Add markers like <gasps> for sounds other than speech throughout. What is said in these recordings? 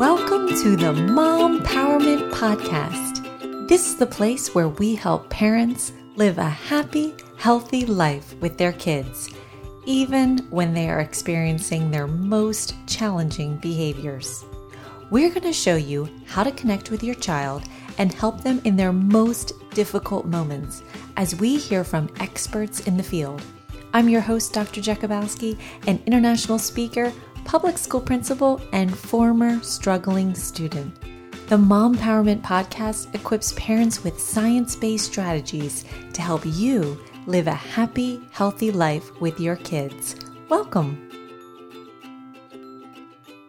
Welcome to the Mom Empowerment Podcast. This is the place where we help parents live a happy, healthy life with their kids, even when they are experiencing their most challenging behaviors. We're going to show you how to connect with your child and help them in their most difficult moments as we hear from experts in the field. I'm your host, Dr. Jakubowski, an international speaker public school principal, and former struggling student. The Mom Empowerment Podcast equips parents with science based strategies to help you live a happy, healthy life with your kids. Welcome.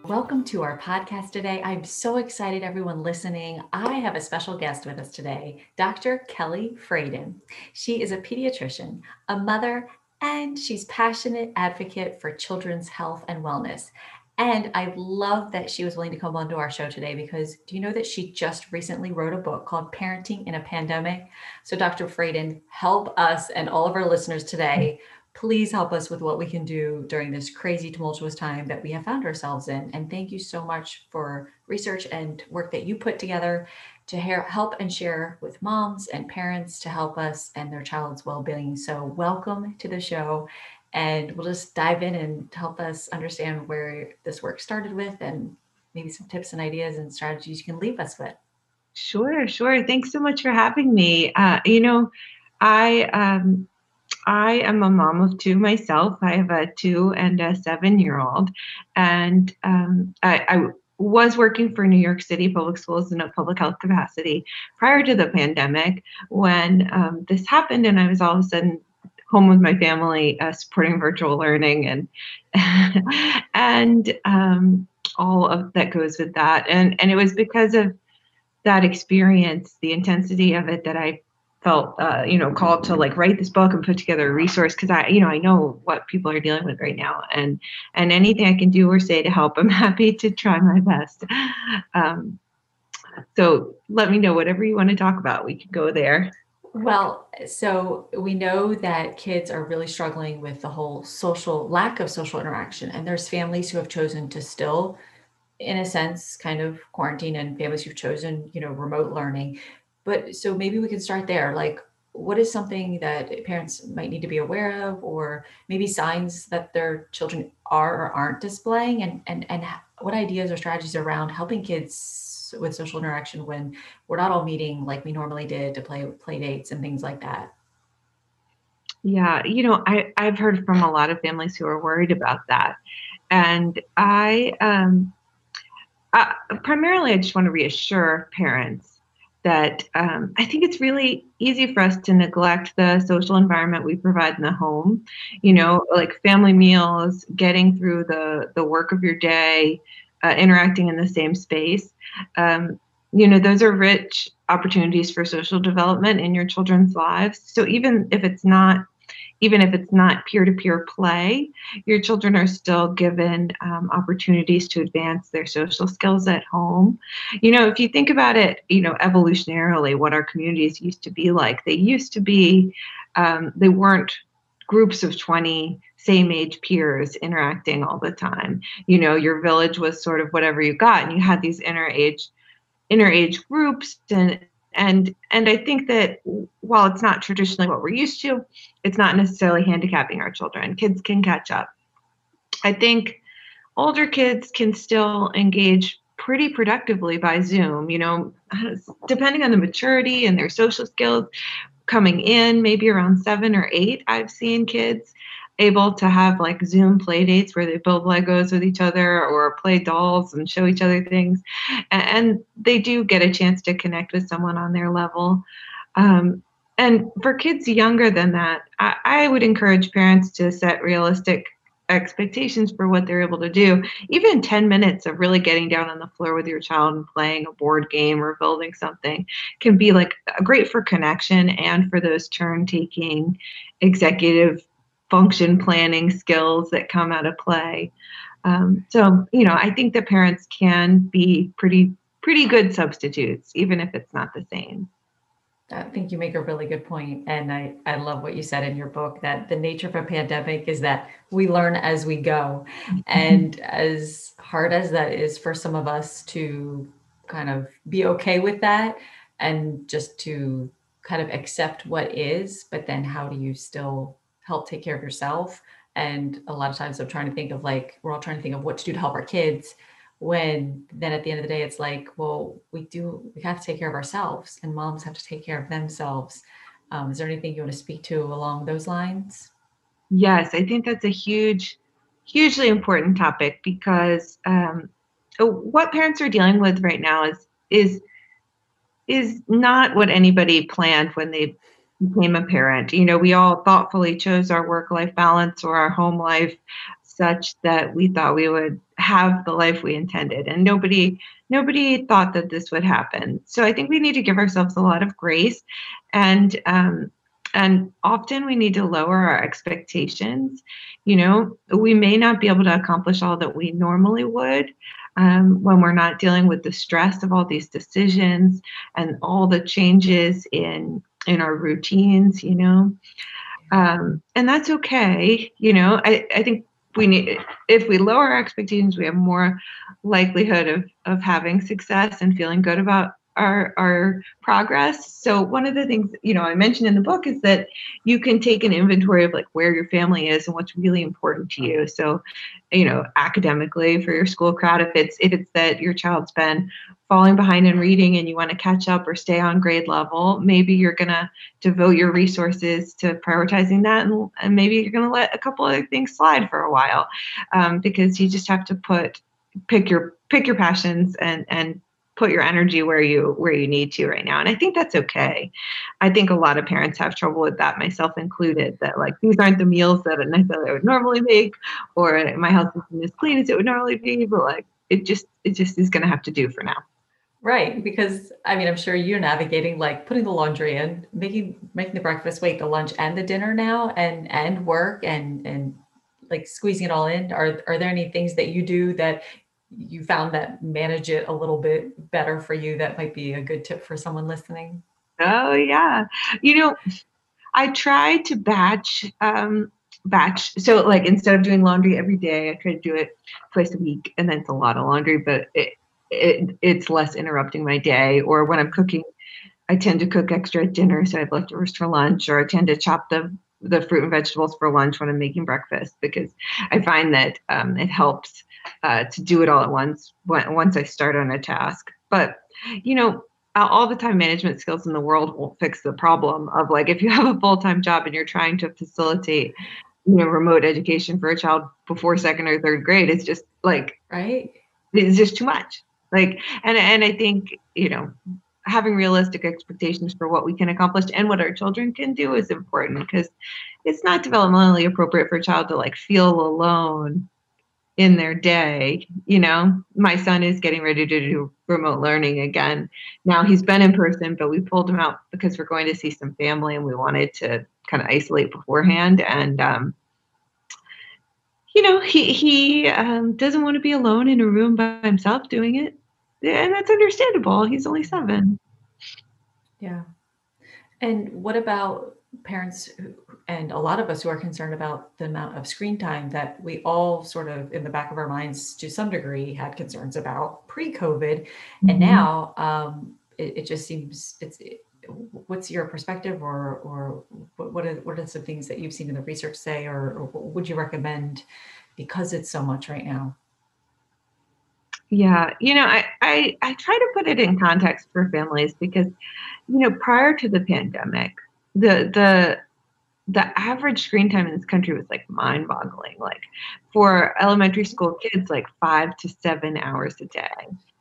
Welcome to our podcast today. I'm so excited, everyone listening. I have a special guest with us today, Dr. Kelly Fradin. She is a pediatrician, a mother, and she's passionate advocate for children's health and wellness. And I love that she was willing to come onto our show today because do you know that she just recently wrote a book called Parenting in a Pandemic? So, Dr. Fradin, help us and all of our listeners today. Please help us with what we can do during this crazy, tumultuous time that we have found ourselves in. And thank you so much for research and work that you put together to help and share with moms and parents to help us and their child's well-being. So welcome to the show and we'll just dive in and help us understand where this work started with and maybe some tips and ideas and strategies you can leave us with. Sure, sure. Thanks so much for having me. Uh, you know, I um, I am a mom of two myself. I have a two and a seven year old, and um, I, I was working for New York City Public Schools in a public health capacity prior to the pandemic when um, this happened, and I was all of a sudden home with my family, uh, supporting virtual learning and <laughs> and um, all of that goes with that. And and it was because of that experience, the intensity of it, that I felt uh, you know called to like write this book and put together a resource because i you know i know what people are dealing with right now and and anything i can do or say to help <laughs> i'm happy to try my best. Um, so let me know whatever you want to talk about we can go there. Well so we know that kids are really struggling with the whole social lack of social interaction and there's families who have chosen to still in a sense kind of quarantine and families who've chosen you know remote learning but so maybe we can start there. Like, what is something that parents might need to be aware of, or maybe signs that their children are or aren't displaying, and and and what ideas or strategies around helping kids with social interaction when we're not all meeting like we normally did to play play dates and things like that. Yeah, you know, I I've heard from a lot of families who are worried about that, and I um, I, primarily I just want to reassure parents that um, I think it's really easy for us to neglect the social environment we provide in the home. You know, like family meals, getting through the the work of your day, uh, interacting in the same space. Um, you know, those are rich opportunities for social development in your children's lives. So even if it's not even if it's not peer to peer play, your children are still given um, opportunities to advance their social skills at home. You know, if you think about it, you know, evolutionarily, what our communities used to be like, they used to be, um, they weren't groups of 20 same age peers interacting all the time. You know, your village was sort of whatever you got, and you had these inner age inner age groups and and and i think that while it's not traditionally what we're used to it's not necessarily handicapping our children. Kids can catch up. I think older kids can still engage pretty productively by zoom you know <sighs> depending on the maturity and their social skills. Coming in maybe around seven or eight i've seen kids able to have like Zoom play dates where they build Legos with each other or play dolls and show each other things. And they do get a chance to connect with someone on their level. Um, and for kids younger than that, I, I would encourage parents to set realistic expectations for what they're able to do. Even 10 minutes of really getting down on the floor with your child and playing a board game or building something can be like great for connection and for those turn taking executive function planning skills that come out of play. Um, so, you know, I think that parents can be pretty pretty good substitutes, even if it's not the same. I think you make a really good point, and I I love what you said in your book that the nature of a pandemic is that we learn as we go, mm-hmm. <laughs> and as hard as that is for some of us to kind of be okay with that and just to kind of accept what is, but then how do you still help take care of yourself? And a lot of times I'm trying to think of like, we're all trying to think of what to do to help our kids. When then at the end of the day, it's like, well, we do, we have to take care of ourselves and moms have to take care of themselves. Um, is there anything you want to speak to along those lines? Yes, I think that's a huge, hugely important topic because um, what parents are dealing with right now is is is not what anybody planned when they became a parent. You know, we all thoughtfully chose our work life balance or our home life such that we thought we would have the life we intended and nobody nobody thought that this would happen so i think we need to give ourselves a lot of grace and um, and often we need to lower our expectations you know we may not be able to accomplish all that we normally would um, when we're not dealing with the stress of all these decisions and all the changes in in our routines you know? Um, and that's okay you know? I, I think we need if we lower our expectations we have more likelihood of of having success and feeling good about our our progress. So one of the things you know i mentioned in the book is that you can take an inventory of like where your family is and what's really important to you. So you know academically for your school crowd if it's if it's that your child's been falling behind in reading and you want to catch up or stay on grade level maybe you're going to devote your resources to prioritizing that and, and maybe you're going to let a couple of things slide for a while um, because you just have to put pick your pick your passions and and put your energy where you where you need to right now and i think that's okay. I think a lot of parents have trouble with that myself included that like these aren't the meals that I would normally make or my house isn't as clean as it would normally be but like it just it just is going to have to do for now. Right because i mean i'm sure you're navigating like putting the laundry in making making the breakfast wait the lunch and the dinner now and and work and and like squeezing it all in. Are are there any things that you do that you found that manage it a little bit better for you that might be a good tip for someone listening? Oh yeah. You know i try to batch um batch so like instead of doing laundry every day i try to do it twice a week and then it's a lot of laundry but it, it it's less interrupting my day or when i'm cooking i tend to cook extra at dinner so i have leftovers for lunch or i tend to chop the the fruit and vegetables for lunch when i'm making breakfast because i find that um, it helps uh, to do it all at once when, once I start on a task. But you know, all the time management skills in the world won't fix the problem of like if you have a full time job and you're trying to facilitate you know remote education for a child before second or third grade it's just like right it's just too much like and and i think you know having realistic expectations for what we can accomplish and what our children can do is important because it's not developmentally appropriate for a child to like feel alone in their day. You know, my son is getting ready to do remote learning again. Now he's been in person, but we pulled him out because we're going to see some family and we wanted to kind of isolate beforehand. And, um, you know, he, he um, doesn't want to be alone in a room by himself doing it. And that's understandable. He's only seven. Yeah. And what about parents and a lot of us who are concerned about the amount of screen time that we all sort of in the back of our minds to some degree had concerns about pre-covid mm-hmm. and now um, it, it, just seems it's it, what's your perspective or or what are, what are some things that you've seen in the research say or, or would you recommend because it's so much right now yeah, you know, I, I I try to put it in context for families because, you know, prior to the pandemic, the the the average screen time in this country was like mind boggling. Like for elementary school kids, like five to seven hours a day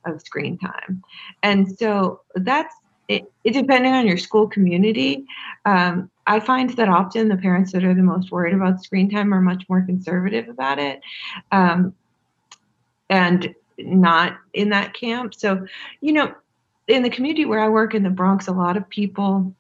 of screen time. And so that's it, it depending on your school community. Um, I find that often the parents that are the most worried about screen time are much more conservative about it. Um, and not in that camp. So, you know, in the community where I work in the Bronx, a lot of people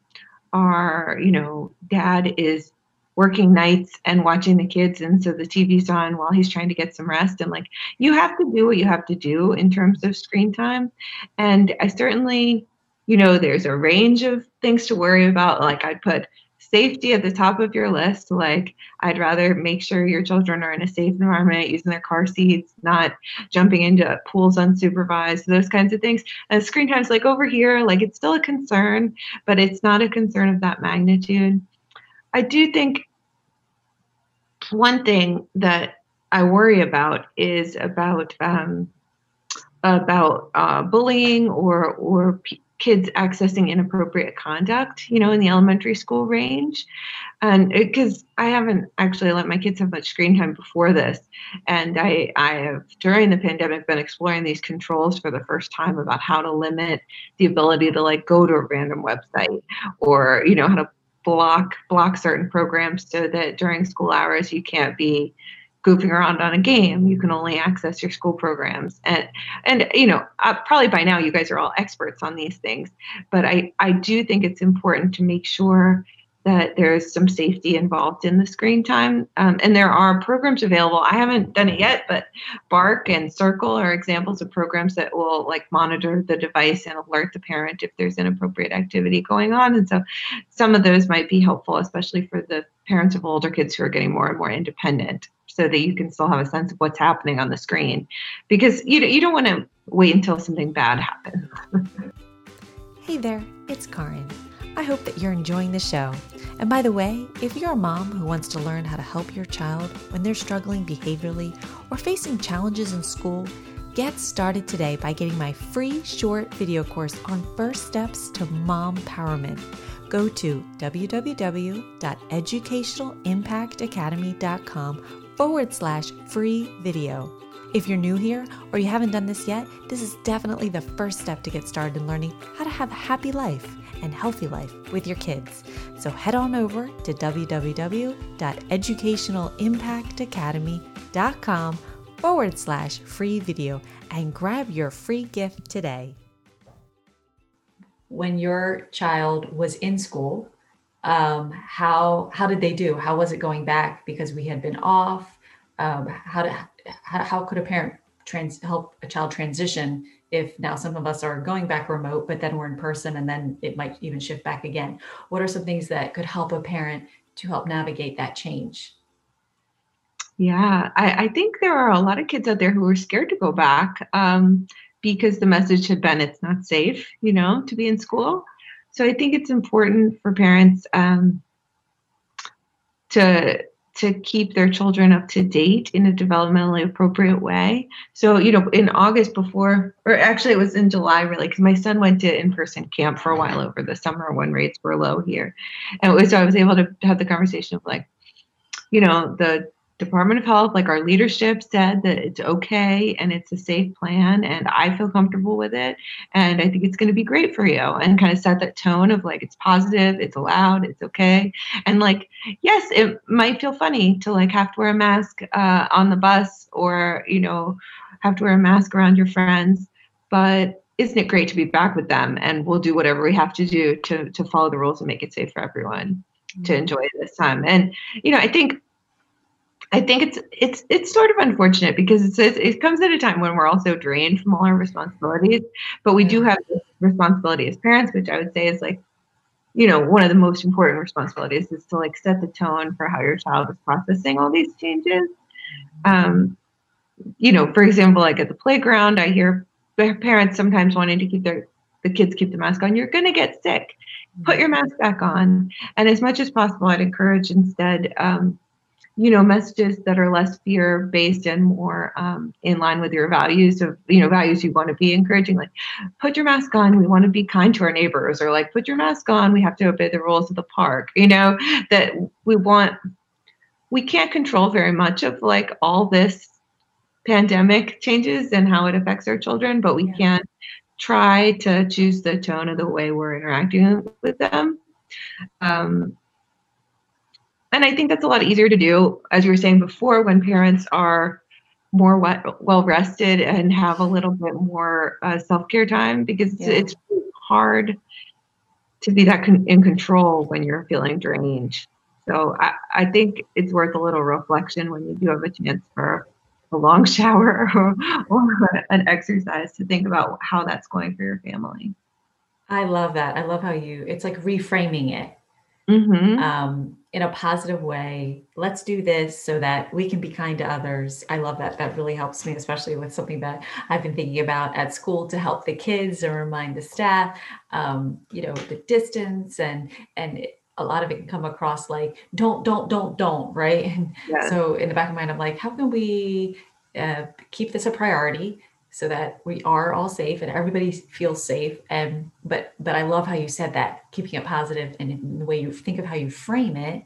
are, you know, dad is working nights and watching the kids and so the TV's on while he's trying to get some rest and like you have to do what you have to do in terms of screen time and I certainly you know, there's a range of things to worry about. Like I'd put safety at the top of your list. Like I'd rather make sure your children are in a safe environment, using their car seats, not jumping into pools unsupervised, those kinds of things. And screen time's like over here, like it's still a concern, but it's not a concern of that magnitude. I do think one thing that I worry about is about um, about uh, bullying or or kids accessing inappropriate conduct, you know, in the elementary school range. And because I haven't actually let my kids have much screen time before this. And I, I have, during the pandemic, been exploring these controls for the first time about how to limit the ability to like go to a random website or, you know, how to block block certain programs so that during school hours you can't be goofing around on a game you can only access your school programs and and you know uh, probably by now you guys are all experts on these things but i i do think it's important to make sure that there's some safety involved in the screen time. Um, and there are programs available. I haven't done it yet, but Bark and Circle are examples of programs that will like monitor the device and alert the parent if there's inappropriate activity going on. And so some of those might be helpful, especially for the parents of older kids who are getting more and more independent so that you can still have a sense of what's happening on the screen because you, you don't want to wait until something bad happens. <laughs> hey there, it's Karin. I hope that you're enjoying the show. And by the way, if you're a mom who wants to learn how to help your child when they're struggling behaviorally or facing challenges in school, get started today by getting my free short video course on first steps to mom empowerment. Go to www.educationalimpactacademy.com forward slash free video. If you're new here or you haven't done this yet, this is definitely the first step to get started in learning how to have a happy life and healthy life with your kids. So head on over to www.educationalimpactacademy.com forward slash free video and grab your free gift today. When your child was in school, um, how how did they do? How was it going back? Because we had been off. Um, how, to, how how could a parent trans help a child transition if now some of us are going back remote, but then we're in person and then it might even shift back again? What are some things that could help a parent to help navigate that change? Yeah, I, I think there are a lot of kids out there who are scared to go back um, because the message had been it's not safe, you know, to be in school. So I think it's important for parents um, to to keep their children up to date in a developmentally appropriate way. So, you know, in August before, or actually it was in July really, because my son went to in-person camp for a while over the summer when rates were low here. And so I was able to have the conversation of like, you know, the Department of Health, like our leadership said that it's okay and it's a safe plan and I feel comfortable with it. And I think it's going to be great for you and kind of set that tone of like, it's positive, it's allowed, it's okay. And like, yes, it might feel funny to like have to wear a mask uh, on the bus or, you know, have to wear a mask around your friends. But isn't it great to be back with them? And we'll do whatever we have to do to, to follow the rules and make it safe for everyone mm-hmm. to enjoy this time. And, you know, I think I think it's it's it's sort of unfortunate because it's, it comes at a time when we're also drained from all our responsibilities, but we do have this responsibility as parents, which I would say is like, you know, one of the most important responsibilities is to like set the tone for how your child is processing all these changes. Um, you know, for example, like at the playground, I hear parents sometimes wanting to keep their the kids keep the mask on. You're going to get sick. Put your mask back on, and as much as possible, I'd encourage instead. Um, you know messages that are less fear based and more um, in line with your values of you know values you want to be encouraging like put your mask on we want to be kind to our neighbors or like put your mask on we have to obey the rules of the park you know that we want we can't control very much of like all this pandemic changes and how it affects our children but we yeah. can try to choose the tone of the way we're interacting with them um, and I think that's a lot easier to do, as you were saying before, when parents are more well rested and have a little bit more uh, self care time because yeah. it's hard to be that con- in control when you're feeling drained. So I, I think it's worth a little reflection when you do have a chance for a long <laughs> shower or, or an exercise to think about how that's going for your family. I love that. I love how you, it's like reframing it Mm-hmm. um, in a positive way. Let's do this so that we can be kind to others. I love that. That really helps me, especially with something that I've been thinking about at school to help the kids and remind the staff. Um, you know, the distance and and it, a lot of it can come across like don't, don't, don't, don't, right? <laughs> And Yes. so in the back of my mind, I'm like, how can we uh, keep this a priority? So that we are all safe and everybody feels safe. And but but i love how you said that keeping it positive and the way you think of how you frame it.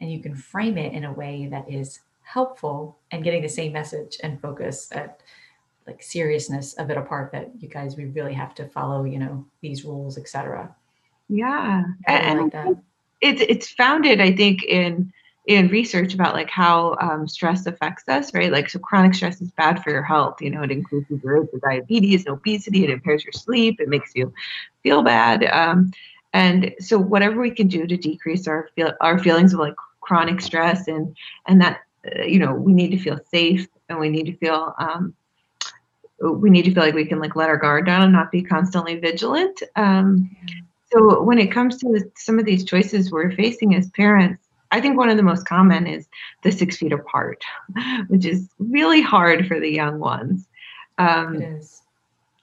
And you can frame it in a way that is helpful and getting the same message and focus at like seriousness of it apart that you guys we really have to follow you know these rules etc Yeah. And like that. it's it's founded, I think, in in research about like how um, stress affects us, right? Like, so chronic stress is bad for your health. You know, it includes growth of diabetes and obesity. It impairs your sleep. It makes you feel bad. Um, and so, whatever we can do to decrease our feel our feelings of like chronic stress and and that uh, you know we need to feel safe and we need to feel um, we need to feel like we can like let our guard down and not be constantly vigilant. Um, so when it comes to some of these choices we're facing as parents, I think one of the most common is the six feet apart, which is really hard for the young ones. Um, it is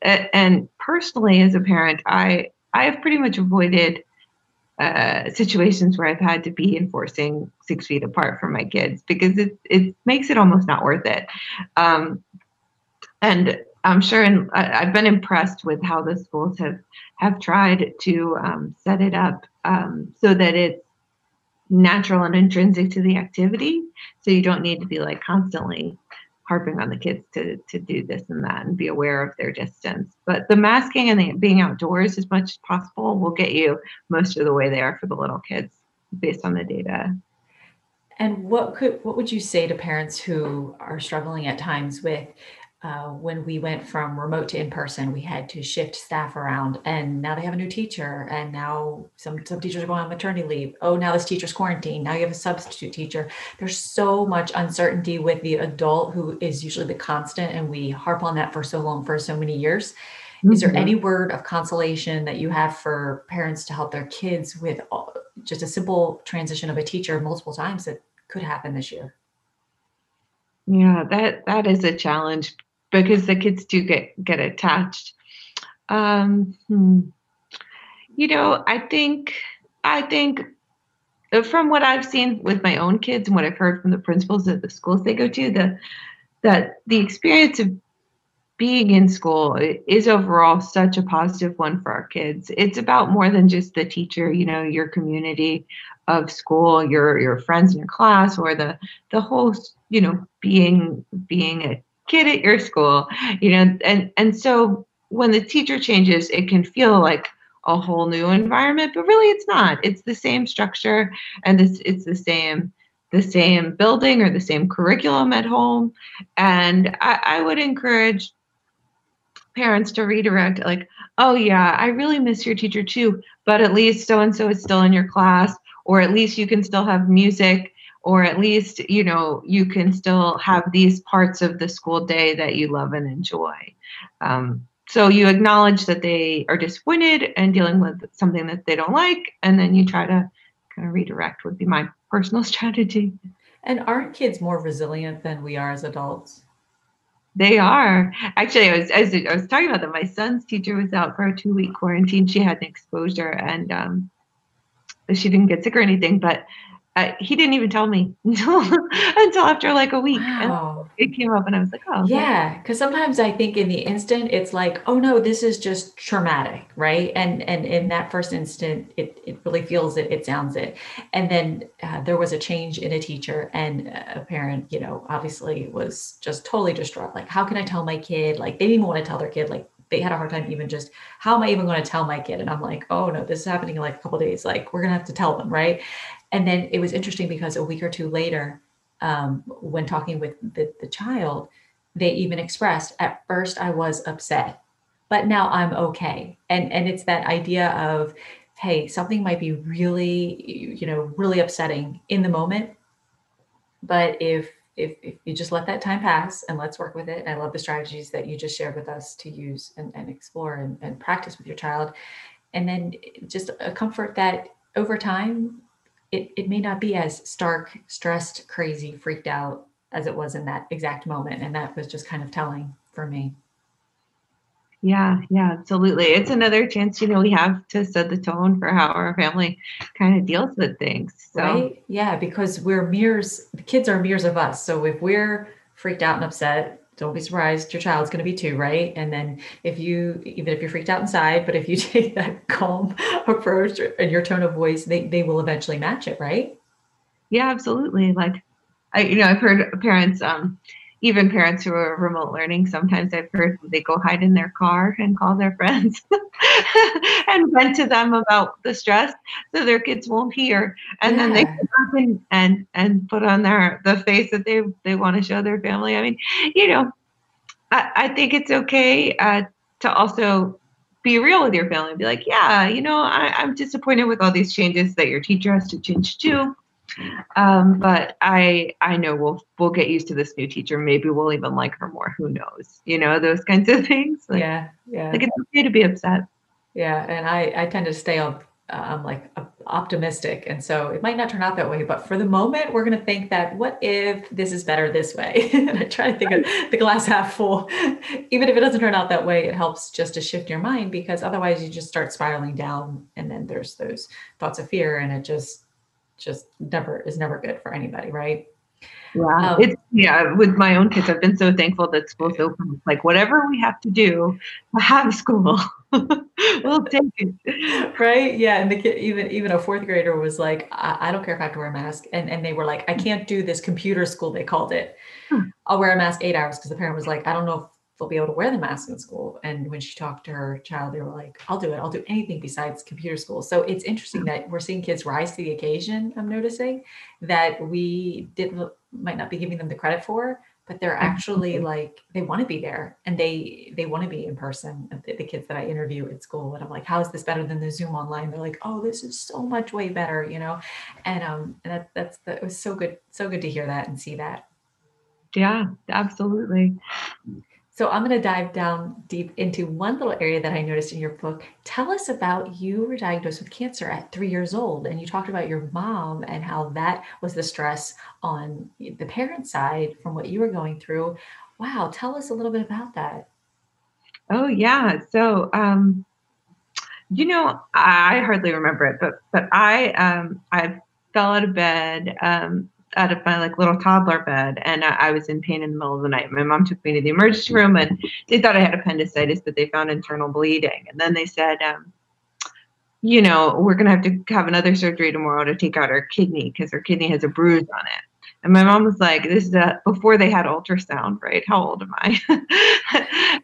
and personally, as a parent, I I have pretty much avoided uh, situations where I've had to be enforcing six feet apart from my kids because it it makes it almost not worth it. Um, and I'm sure, and I've been impressed with how the schools have have tried to um, set it up um, so that it's natural and intrinsic to the activity. So you don't need to be like constantly harping on the kids to to do this and that and be aware of their distance. But the masking and the being outdoors as much as possible will get you most of the way there for the little kids based on the data. And what could what would you say to parents who are struggling at times with uh, when we went from remote to in person, we had to shift staff around, and now they have a new teacher, and now some some teachers are going on maternity leave. Oh, now this teacher's quarantined. Now you have a substitute teacher. There's so much uncertainty with the adult who is usually the constant, and we harp on that for so long, for so many years. Is there Mhm. any word of consolation that you have for parents to help their kids with all, just a simple transition of a teacher multiple times that could happen this year? Yeah, that that is a challenge because the kids do get get attached. Um, hmm. You know, I think I think from what I've seen with my own kids and what I've heard from the principals at the schools they go to, the that the experience of being in school is overall such a positive one for our kids. It's about more than just the teacher, you know, your community of school, your your friends in your class, or the the whole, you know, being being a kid at your school, you know, and and so when the teacher changes, it can feel like a whole new environment, but really it's not. It's the same structure and it's it's the same the same building or the same curriculum at home. And I, I would encourage parents to redirect like oh yeah i really miss your teacher too but at least so and so is still in your class or at least you can still have music or at least you know you can still have these parts of the school day that you love and enjoy um, so you acknowledge that they are disappointed and dealing with something that they don't like and then you try to kind of redirect would be my personal <laughs> strategy And aren't kids more resilient than we are as adults? They are actually. I was as I was talking about that. My son's teacher was out for a two week quarantine. She had an exposure, and um, she didn't get sick or anything. But uh, he didn't even tell me <laughs> until until after like a week. And Wow. it came up, and I was like, "Oh. Yeah, because sometimes I think in the instant it's like, oh no, this is just traumatic, right? And and in that first instant, it it really feels it, it sounds it. And then uh, there was a change in a teacher, and a parent, you know, obviously was just totally distraught. Like, how can I tell my kid? Like, they didn't even want to tell their kid. Like, they had a hard time even just, how am I even going to tell my kid? And I'm like, oh no, this is happening in like a couple of days. Like, we're gonna have to tell them, right? And then it was interesting because a week or two later, um, when talking with the, the child, they even expressed at first I was upset, but now I'm okay. And and it's that idea of, hey, something might be really, you know, really upsetting in the moment, but if if, if you just let that time pass and let's work with it, and I love the strategies that you just shared with us to use and, and explore and, and practice with your child, and then just a comfort that over time it, it may not be as stark stressed crazy freaked out as it was in that exact moment and that was just kind of telling for me yeah, yeah, absolutely. It's another chance, you know, we have to set the tone for how our family kind of deals with things. So. Right? Yeah, because we're mirrors, the kids are mirrors of us. So if we're freaked out and upset, don't be surprised your child's going to be too, right? And then if you, even if you're freaked out inside, but if you <laughs> take that calm approach and your tone of voice, they, they will eventually match it, right? Yeah, absolutely. Like, I, you know, I've heard parents, um, even parents who are remote learning, sometimes I've heard they go hide in their car and call their friends <laughs> and vent to them about the stress so their kids won't hear. And yeah. then they come and, and and put on their the face that they they want to show their family. I mean, you know, I, I think it's okay uh, to also be real with your family and be like, yeah, you know, I, I'm disappointed with all these changes that your teacher has to change too um, but I I know we'll we'll get used to this new teacher. Maybe we'll even like her more. Who knows? You know those kinds of <laughs> things. Like, yeah, yeah. Like it's okay to be upset. Yeah, and I I tend to stay on. I'm like optimistic, and so it might not turn out that way. But for the moment, we're going to think that what if this is better this way? <laughs> and I try to think of the glass half full. Even if it doesn't turn out that way, it helps just to shift your mind because otherwise you just start spiraling down, and then there's those thoughts of fear, and it just just never is never good for anybody, right? Yeah, um, it's yeah. With my own kids, I've been so thankful that school's open. Like whatever we have to do to have school, <laughs> we'll take it. Right? Yeah. And the kid, even even a fourth grader was like, I, I, don't care if I have to wear a mask, and and they were like, I can't do this computer school. They called it. Hmm. I'll wear a mask eight hours because the parent was like, I don't know if they'll be able to wear the mask in school. And when she talked to her child, they were like, I'll do it. I'll do anything besides computer school. So it's interesting mm-hmm. that we're seeing kids rise to the occasion. I'm noticing that we didn't might not be giving them the credit for, but they're mm-hmm. actually mm-hmm. like they want to be there and they they want to be in person. The, the kids that I interview at school, and I'm like, how is this better than the Zoom online? They're like, oh, this is so much way better, you know. And um, and that that's the, it was so good, so good to hear that and see that. Yeah, absolutely. So I'm going to dive down deep into one little area that I noticed in your book. Tell us about you were diagnosed with cancer at three years old, and you talked about your mom and how that was the stress on the parent side from what you were going through. Wow, tell us a little bit about that. Oh yeah, so um, you know I hardly remember it, but but I um, I fell out of bed um, out of my like little toddler bed and I, I, was in pain in the middle of the night. My mom took me to the emergency room and they thought I had appendicitis, but they found internal bleeding. And then they said, um, you know, we're going to have to have another surgery tomorrow to take out her kidney because her kidney has a bruise on it. And my mom was like, this is a, before they had ultrasound, right? How old am I?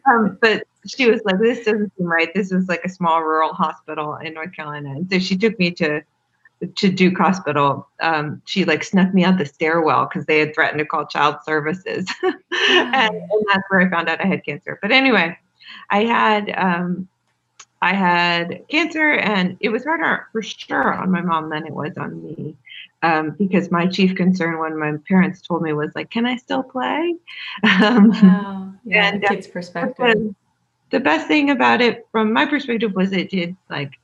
<laughs> um, but she was like, this doesn't seem right. This was like a small rural hospital in North Carolina. And so she took me to to Duke Hospital, um, she like snuck me out the stairwell because they had threatened to call child services, <laughs> and, and, that's where I found out I had cancer. But anyway, I had um, I had cancer, and it was harder for sure on my mom than it was on me. Um, because my chief concern when my parents told me was like, "Can I still play?" Um, wow, yeah, and, kid's perspective. The best thing about it, from my perspective, was it did like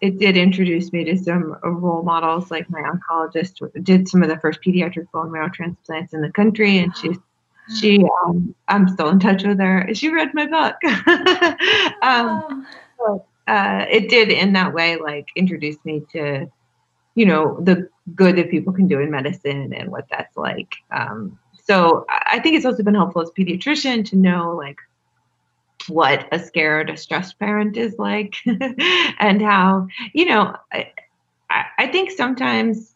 it did introduce me to some role models. Like my oncologist did some of the first pediatric bone marrow transplants in the country, and she <gasps> she um, I'm still in touch with her. She read my book. <laughs> um, so, uh, it did in that way like introduce me to you know the good that people can do in medicine and what that's like. Um, so I think it's also been helpful as a pediatrician to know like what a scared, a stressed parent is like, <laughs> and how, you know, I, I think sometimes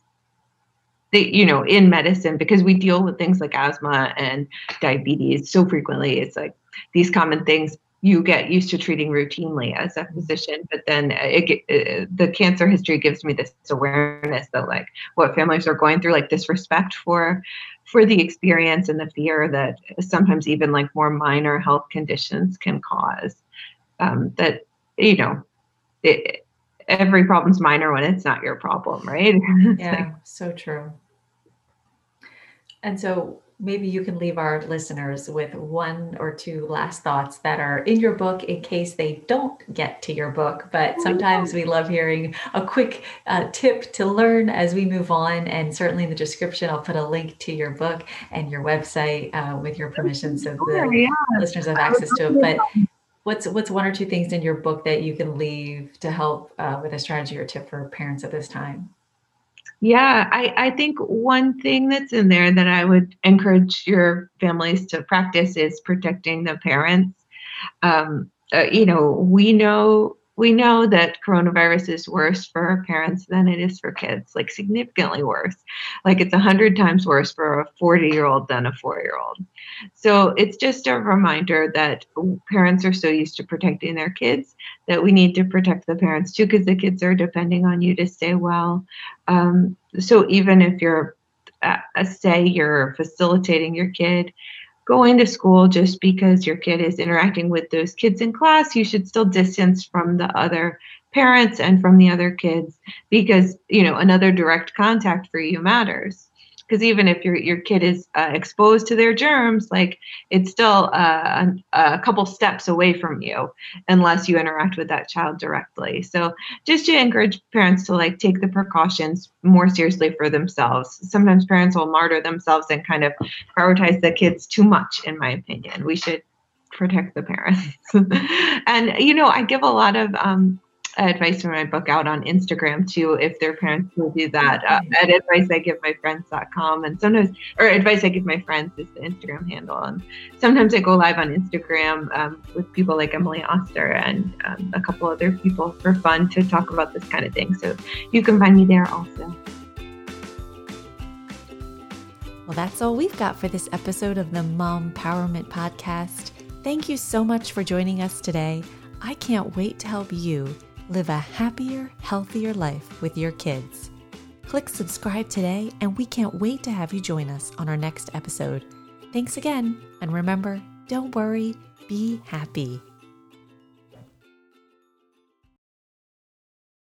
they, you know, in medicine, because we deal with things like asthma and diabetes so frequently, it's like these common things you get used to treating routinely as a physician but then it, it, uh, the cancer history gives me this awareness that like what families are going through like this respect for for the experience and the fear that sometimes even like more minor health conditions can cause. Um, that you know, it, every problem's minor when it's not your problem, right? <laughs> yeah, like, so true. And so maybe you can leave our listeners with one or two last thoughts that are in your book in case they don't get to your book. But oh, sometimes we love hearing a quick uh, tip to learn as we move on. And certainly in the description, I'll put a link to your book and your website uh, with your permission so the yeah. listeners have access to it. But what's what's one or two things in your book that you can leave to help uh, with a strategy or tip for parents at this time? Yeah, I, I think one thing that's in there that I would encourage your families to practice is protecting the parents. Um, uh, you know, we know we know that coronavirus is worse for parents than it is for kids, like significantly worse. Like it's a hundred times worse for a 40 year old than a four year old. So it's just a reminder that parents are so used to protecting their kids that we need to protect the parents too, because the kids are depending on you to stay well. Um, so even if you're, uh, say, you're facilitating your kid going to school just because your kid is interacting with those kids in class you should still distance from the other parents and from the other kids because you know another direct contact for you matters because even if your your kid is uh, exposed to their germs, like it's still uh, a, a, couple steps away from you unless you interact with that child directly. So just to encourage parents to like take the precautions more seriously for themselves. Sometimes parents will martyr themselves and kind of prioritize the kids too much, in my opinion. We should protect the parents. <laughs> and you know, I give a lot of um, advice from my book out on Instagram too, if their parents will do that. Uh, at advice I give my friends.com and sometimes, or advice I give my friends is the Instagram handle. And sometimes I go live on Instagram um, with people like Emily Oster and um, a couple other people for fun to talk about this kind of thing. So you can find me there also. Well, that's all we've got for this episode of the Mom Empowerment Podcast. Thank you so much for joining us today. I can't wait to help you live a happier, healthier life with your kids. Click subscribe today, and we can't wait to have you join us on our next episode. Thanks again, and remember don't worry, be happy.